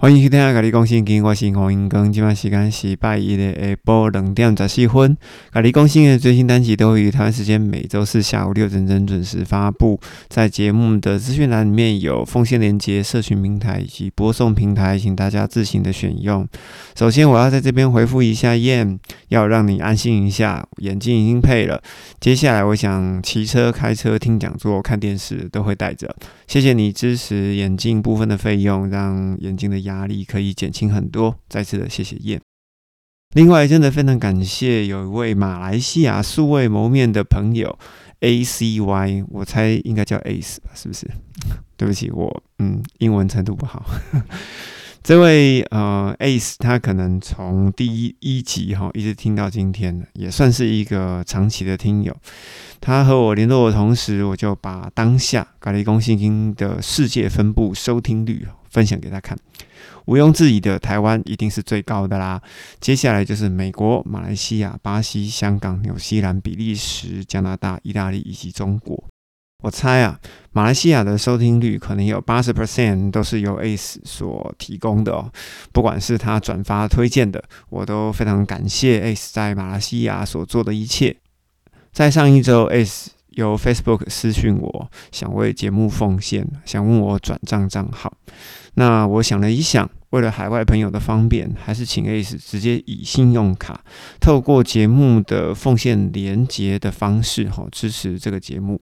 欢迎收听《甲你讲圣经》，我是洪英庚。今晚时间是拜一的下晡两点十四分。甲你讲圣经的最新单集都会于台湾时间每周四下午六点整准时发布。在节目的资讯栏里面有奉献连接、社群平台以及播送平台，请大家自行的选用。首先，我要在这边回复一下燕，要让你安心一下，眼镜已经配了。接下来，我想骑车、开车、听讲座、看电视都会带着。谢谢你支持眼镜部分的费用，让眼镜的压力可以减轻很多。再次的谢谢燕。另外，真的非常感谢有一位马来西亚素未谋面的朋友 A C Y，我猜应该叫 Ace 吧？是不是？对不起，我嗯英文程度不好。这位呃 Ace，他可能从第一一集哈一直听到今天，也算是一个长期的听友。他和我联络的同时，我就把当下咖喱公信经的世界分布收听率分享给他看。毋庸置疑的，台湾一定是最高的啦。接下来就是美国、马来西亚、巴西、香港、纽西兰、比利时、加拿大、意大利以及中国。我猜啊，马来西亚的收听率可能有八十 percent 都是由 Ace 所提供的哦。不管是他转发推荐的，我都非常感谢 Ace 在马来西亚所做的一切。在上一周，Ace 由 Facebook 私讯我，想为节目奉献，想问我转账账号。那我想了一想，为了海外朋友的方便，还是请 Ace 直接以信用卡，透过节目的奉献连接的方式，哈，支持这个节目。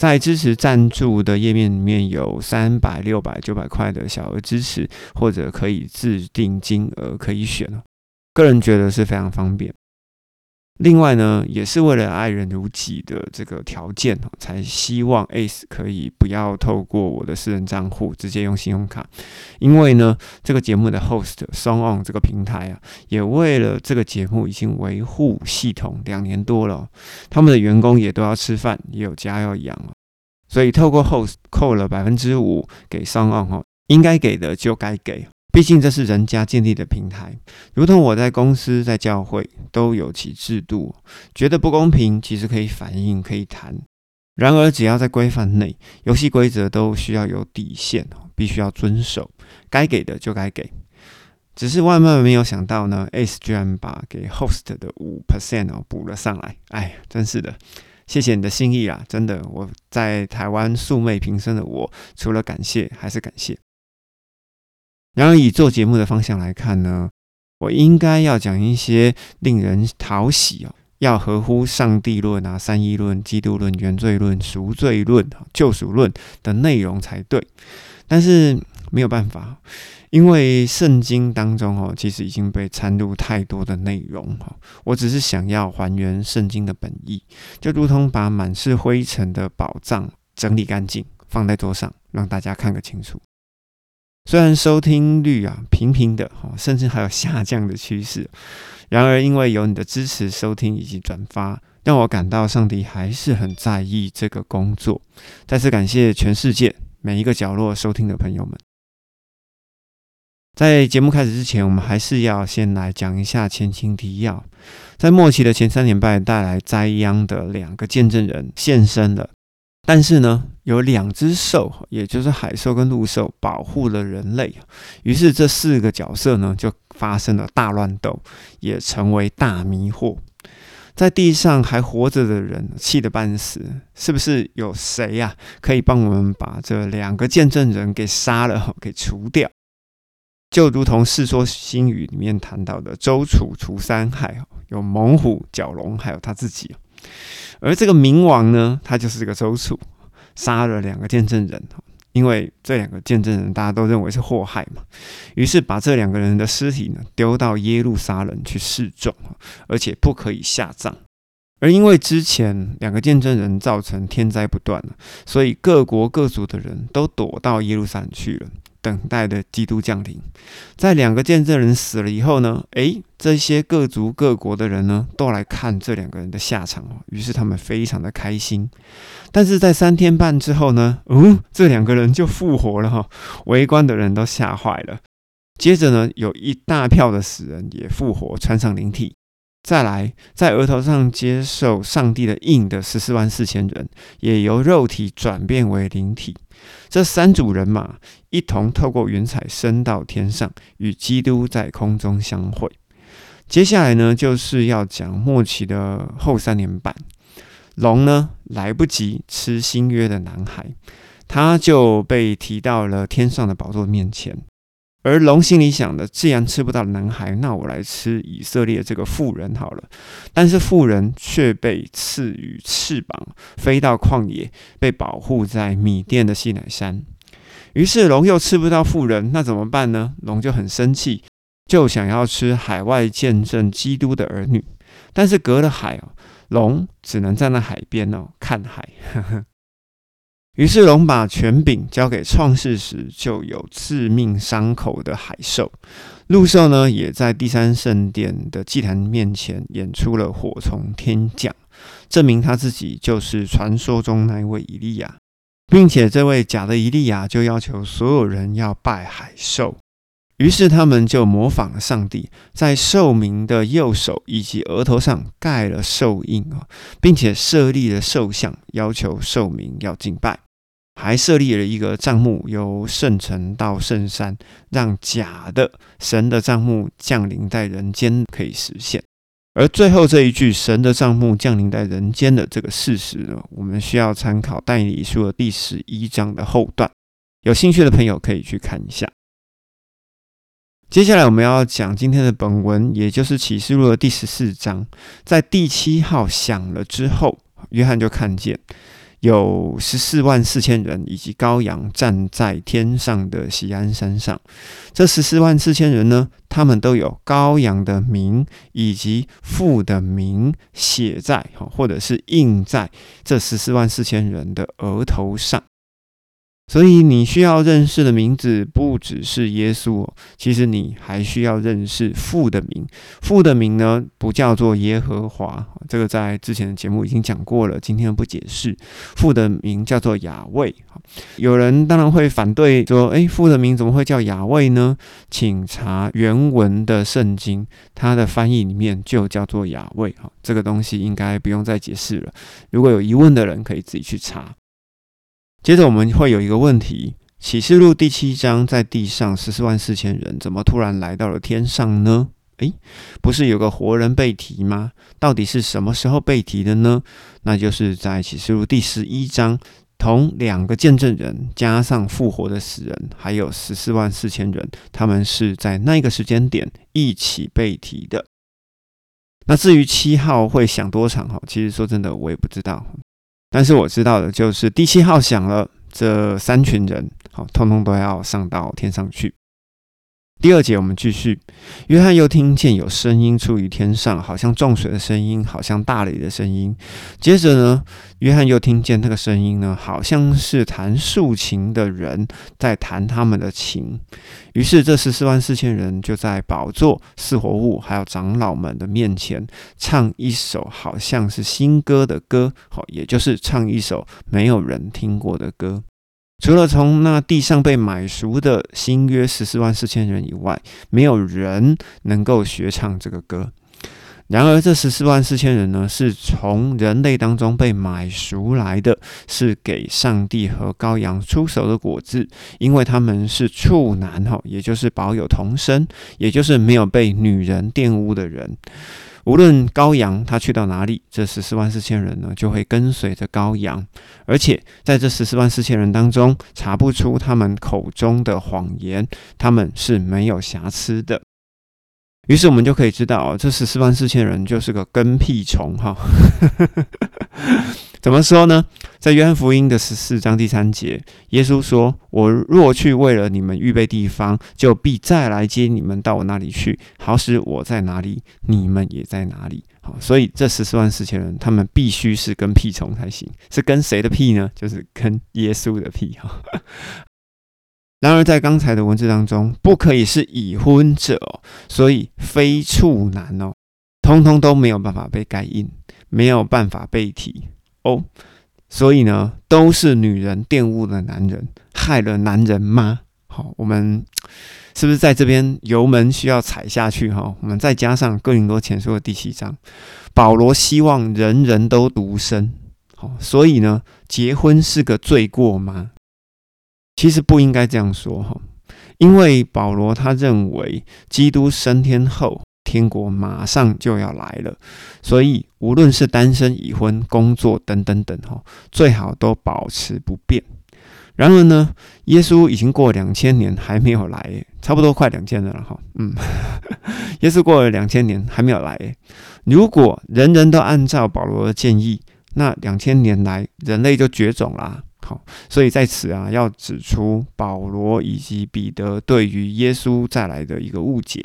在支持赞助的页面里面有三百、六百、九百块的小额支持，或者可以自定金额可以选。个人觉得是非常方便。另外呢，也是为了爱人如己的这个条件才希望 Ace 可以不要透过我的私人账户，直接用信用卡。因为呢，这个节目的 Host Song On 这个平台啊，也为了这个节目已经维护系统两年多了，他们的员工也都要吃饭，也有家要养所以透过 Host 扣了百分之五给 Song On 哈，应该给的就该给。毕竟这是人家建立的平台，如同我在公司、在教会都有其制度，觉得不公平，其实可以反映、可以谈。然而，只要在规范内，游戏规则都需要有底线，必须要遵守，该给的就该给。只是万万没有想到呢，Ace 居然把给 Host 的五 percent 哦补了上来，哎，真是的，谢谢你的心意啊！真的，我在台湾素昧平生的我，除了感谢还是感谢。然而，以做节目的方向来看呢，我应该要讲一些令人讨喜哦，要合乎上帝论啊、三一论、基督论、原罪论、赎罪论、救赎论的内容才对。但是没有办法，因为圣经当中哦，其实已经被掺入太多的内容哈。我只是想要还原圣经的本意，就如同把满是灰尘的宝藏整理干净，放在桌上，让大家看个清楚。虽然收听率啊平平的哈，甚至还有下降的趋势，然而因为有你的支持、收听以及转发，让我感到上帝还是很在意这个工作。再次感谢全世界每一个角落收听的朋友们。在节目开始之前，我们还是要先来讲一下前情提要。在末期的前三年半，带来灾殃的两个见证人现身了。但是呢，有两只兽，也就是海兽跟陆兽，保护了人类。于是这四个角色呢，就发生了大乱斗，也成为大迷惑。在地上还活着的人气得半死，是不是有谁呀可以帮我们把这两个见证人给杀了，给除掉？就如同《世说新语》里面谈到的，周楚除三害，有猛虎、角龙，还有他自己。而这个冥王呢，他就是这个周处，杀了两个见证人，因为这两个见证人大家都认为是祸害嘛，于是把这两个人的尸体呢丢到耶路撒冷去示众，而且不可以下葬。而因为之前两个见证人造成天灾不断，所以各国各族的人都躲到耶路撒冷去了。等待的基督降临，在两个见证人死了以后呢？诶，这些各族各国的人呢，都来看这两个人的下场。于是他们非常的开心。但是在三天半之后呢？嗯，这两个人就复活了哈。围观的人都吓坏了。接着呢，有一大票的死人也复活，穿上灵体。再来，在额头上接受上帝的印的十四万四千人，也由肉体转变为灵体。这三组人马一同透过云彩升到天上，与基督在空中相会。接下来呢，就是要讲末期的后三年半，龙呢来不及吃新约的男孩，他就被提到了天上的宝座面前。而龙心里想的，既然吃不到男孩，那我来吃以色列这个妇人好了。但是妇人却被赐予翅膀，飞到旷野，被保护在米甸的西乃山。于是龙又吃不到妇人，那怎么办呢？龙就很生气，就想要吃海外见证基督的儿女。但是隔了海哦，龙只能站在海边哦看海。于是龙把权柄交给创世时就有致命伤口的海兽，陆兽呢也在第三圣殿的祭坛面前演出了火从天降，证明他自己就是传说中那位伊利亚，并且这位假的伊利亚就要求所有人要拜海兽，于是他们就模仿了上帝，在兽民的右手以及额头上盖了兽印啊，并且设立了兽像，要求兽民要敬拜。还设立了一个帐目，由圣城到圣山，让假的神的帐目降临在人间可以实现。而最后这一句“神的帐目降临在人间”的这个事实呢，我们需要参考但以理书的第十一章的后段。有兴趣的朋友可以去看一下。接下来我们要讲今天的本文，也就是启示录的第十四章。在第七号响了之后，约翰就看见。有十四万四千人以及羔羊站在天上的锡安山上。这十四万四千人呢，他们都有羔羊的名以及父的名写在，或者是印在这十四万四千人的额头上。所以你需要认识的名字不只是耶稣哦，其实你还需要认识父的名。父的名呢，不叫做耶和华，这个在之前的节目已经讲过了，今天不解释。父的名叫做雅卫。有人当然会反对说，诶，父的名怎么会叫雅卫呢？请查原文的圣经，它的翻译里面就叫做雅卫。哈，这个东西应该不用再解释了。如果有疑问的人，可以自己去查。接着我们会有一个问题：启示录第七章在地上十四万四千人，怎么突然来到了天上呢？诶，不是有个活人被提吗？到底是什么时候被提的呢？那就是在启示录第十一章，同两个见证人加上复活的死人，还有十四万四千人，他们是在那个时间点一起被提的。那至于七号会响多长？哈，其实说真的，我也不知道。但是我知道的就是第七号响了，这三群人好，通通都要上到天上去。第二节我们继续，约翰又听见有声音出于天上，好像撞水的声音，好像大雷的声音。接着呢，约翰又听见那个声音呢，好像是弹竖琴的人在弹他们的琴。于是这十四万四千人就在宝座、四活物还有长老们的面前，唱一首好像是新歌的歌，好，也就是唱一首没有人听过的歌。除了从那地上被买赎的新约十四万四千人以外，没有人能够学唱这个歌。然而，这十四万四千人呢，是从人类当中被买赎来的，是给上帝和羔羊出手的果子，因为他们是处男哈，也就是保有童身，也就是没有被女人玷污的人。无论羔羊它去到哪里，这十四万四千人呢就会跟随着羔羊，而且在这十四万四千人当中，查不出他们口中的谎言，他们是没有瑕疵的。于是我们就可以知道，这十四万四千人就是个跟屁虫哈。怎么说呢？在约翰福音的十四章第三节，耶稣说：“我若去为了你们预备地方，就必再来接你们到我那里去。好使我在哪里，你们也在哪里。”好，所以这十四万四千人，他们必须是跟屁虫才行。是跟谁的屁呢？就是跟耶稣的屁哈。然而，在刚才的文字当中，不可以是已婚者，所以非处男哦，通通都没有办法被盖印，没有办法被提。哦，所以呢，都是女人玷污了男人，害了男人吗？好，我们是不是在这边油门需要踩下去？哈，我们再加上哥林多前书的第七章，保罗希望人人都独身。好，所以呢，结婚是个罪过吗？其实不应该这样说哈，因为保罗他认为基督升天后，天国马上就要来了，所以无论是单身、已婚、工作等等等哈，最好都保持不变。然而呢，耶稣已经过两千年还没有来，差不多快两千年了哈。嗯，耶稣过了两千年还没有来。如果人人都按照保罗的建议，那两千年来人类就绝种啦。好，所以在此啊，要指出保罗以及彼得对于耶稣再来的一个误解。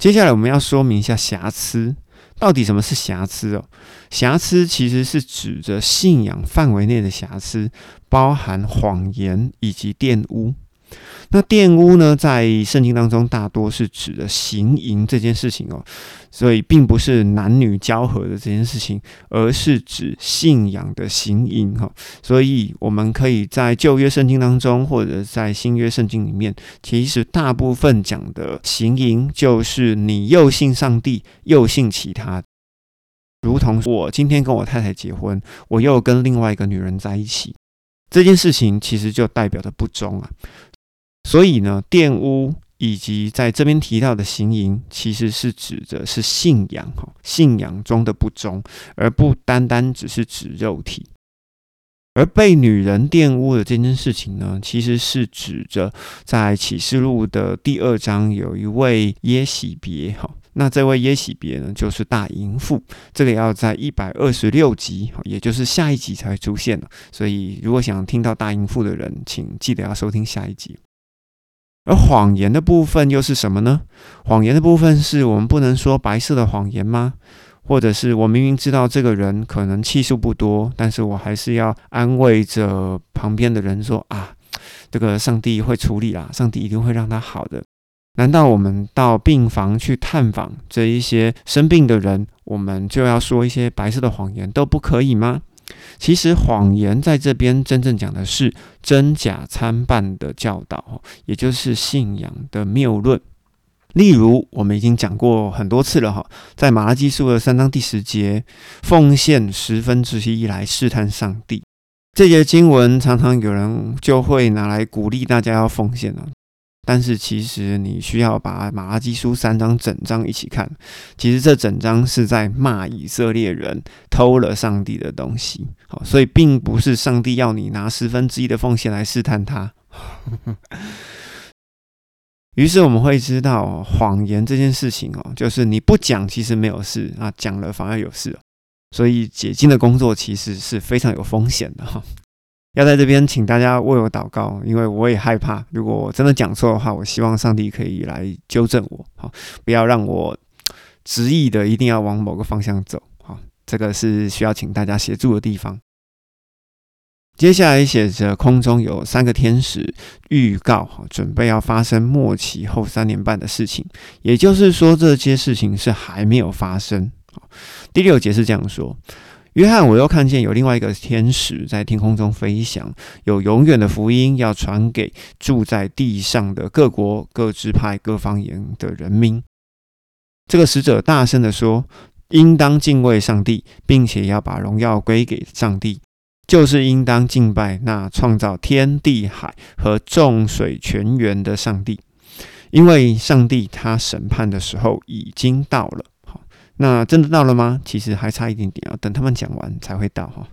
接下来我们要说明一下瑕疵。到底什么是瑕疵哦？瑕疵其实是指着信仰范围内的瑕疵，包含谎言以及玷污。那玷污呢，在圣经当中大多是指的行淫这件事情哦，所以并不是男女交合的这件事情，而是指信仰的行淫哈。所以我们可以在旧约圣经当中，或者在新约圣经里面，其实大部分讲的行淫，就是你又信上帝，又信其他，如同我今天跟我太太结婚，我又跟另外一个女人在一起，这件事情其实就代表着不忠啊。所以呢，玷污以及在这边提到的行淫，其实是指的是信仰哈，信仰中的不忠，而不单单只是指肉体。而被女人玷污的这件事情呢，其实是指着在启示录的第二章有一位耶喜别哈，那这位耶喜别呢，就是大淫妇，这个要在一百二十六集，也就是下一集才会出现了。所以如果想听到大淫妇的人，请记得要收听下一集。而谎言的部分又是什么呢？谎言的部分是我们不能说白色的谎言吗？或者是我明明知道这个人可能气数不多，但是我还是要安慰着旁边的人说啊，这个上帝会处理啦，上帝一定会让他好的。难道我们到病房去探访这一些生病的人，我们就要说一些白色的谎言都不可以吗？其实谎言在这边真正讲的是真假参半的教导，也就是信仰的谬论。例如，我们已经讲过很多次了哈，在马拉基书的三章第十节，奉献十分之一来试探上帝。这节经文常常有人就会拿来鼓励大家要奉献了。但是其实你需要把马拉基书三章整章一起看，其实这整章是在骂以色列人偷了上帝的东西，好，所以并不是上帝要你拿十分之一的奉献来试探他。于是我们会知道谎言这件事情哦，就是你不讲其实没有事啊，讲了反而有事，所以解禁的工作其实是非常有风险的哈。要在这边请大家为我祷告，因为我也害怕，如果我真的讲错的话，我希望上帝可以来纠正我，好，不要让我执意的一定要往某个方向走，好，这个是需要请大家协助的地方。接下来写着空中有三个天使预告，准备要发生末期后三年半的事情，也就是说这些事情是还没有发生。第六节是这样说。约翰，我又看见有另外一个天使在天空中飞翔，有永远的福音要传给住在地上的各国、各支派、各方言的人民。这个使者大声的说：“应当敬畏上帝，并且要把荣耀归给上帝，就是应当敬拜那创造天地海和众水泉源的上帝，因为上帝他审判的时候已经到了。”那真的到了吗？其实还差一点点啊，等他们讲完才会到哈。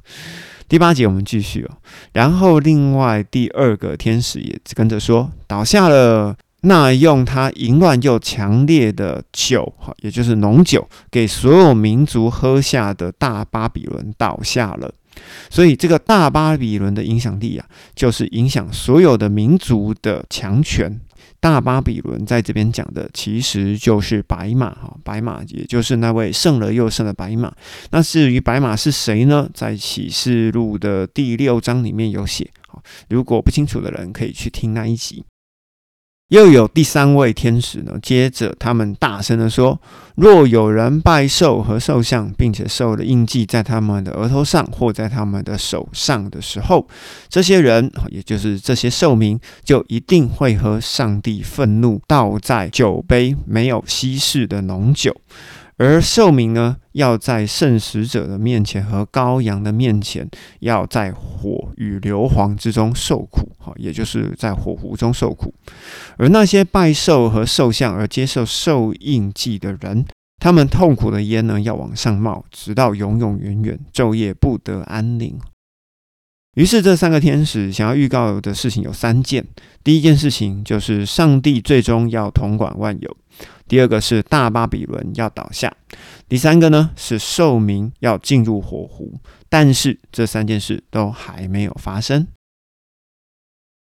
第八节我们继续哦。然后另外第二个天使也跟着说，倒下了。那用他淫乱又强烈的酒，哈，也就是浓酒，给所有民族喝下的大巴比伦倒下了。所以这个大巴比伦的影响力啊，就是影响所有的民族的强权。大巴比伦在这边讲的其实就是白马哈，白马也就是那位胜了又胜的白马。那至于白马是谁呢？在启示录的第六章里面有写，如果不清楚的人可以去听那一集。又有第三位天使呢，接着他们大声的说：“若有人拜兽和兽像，并且兽的印记在他们的额头上或在他们的手上的时候，这些人，也就是这些兽民，就一定会和上帝愤怒倒在酒杯没有稀释的浓酒。”而寿民呢，要在圣使者的面前和羔羊的面前，要在火与硫磺之中受苦，哈，也就是在火湖中受苦。而那些拜寿和受像而接受寿印记的人，他们痛苦的烟呢，要往上冒，直到永永远远，昼夜不得安宁。于是，这三个天使想要预告的事情有三件。第一件事情就是上帝最终要统管万有；第二个是大巴比伦要倒下；第三个呢是寿民要进入火湖。但是这三件事都还没有发生。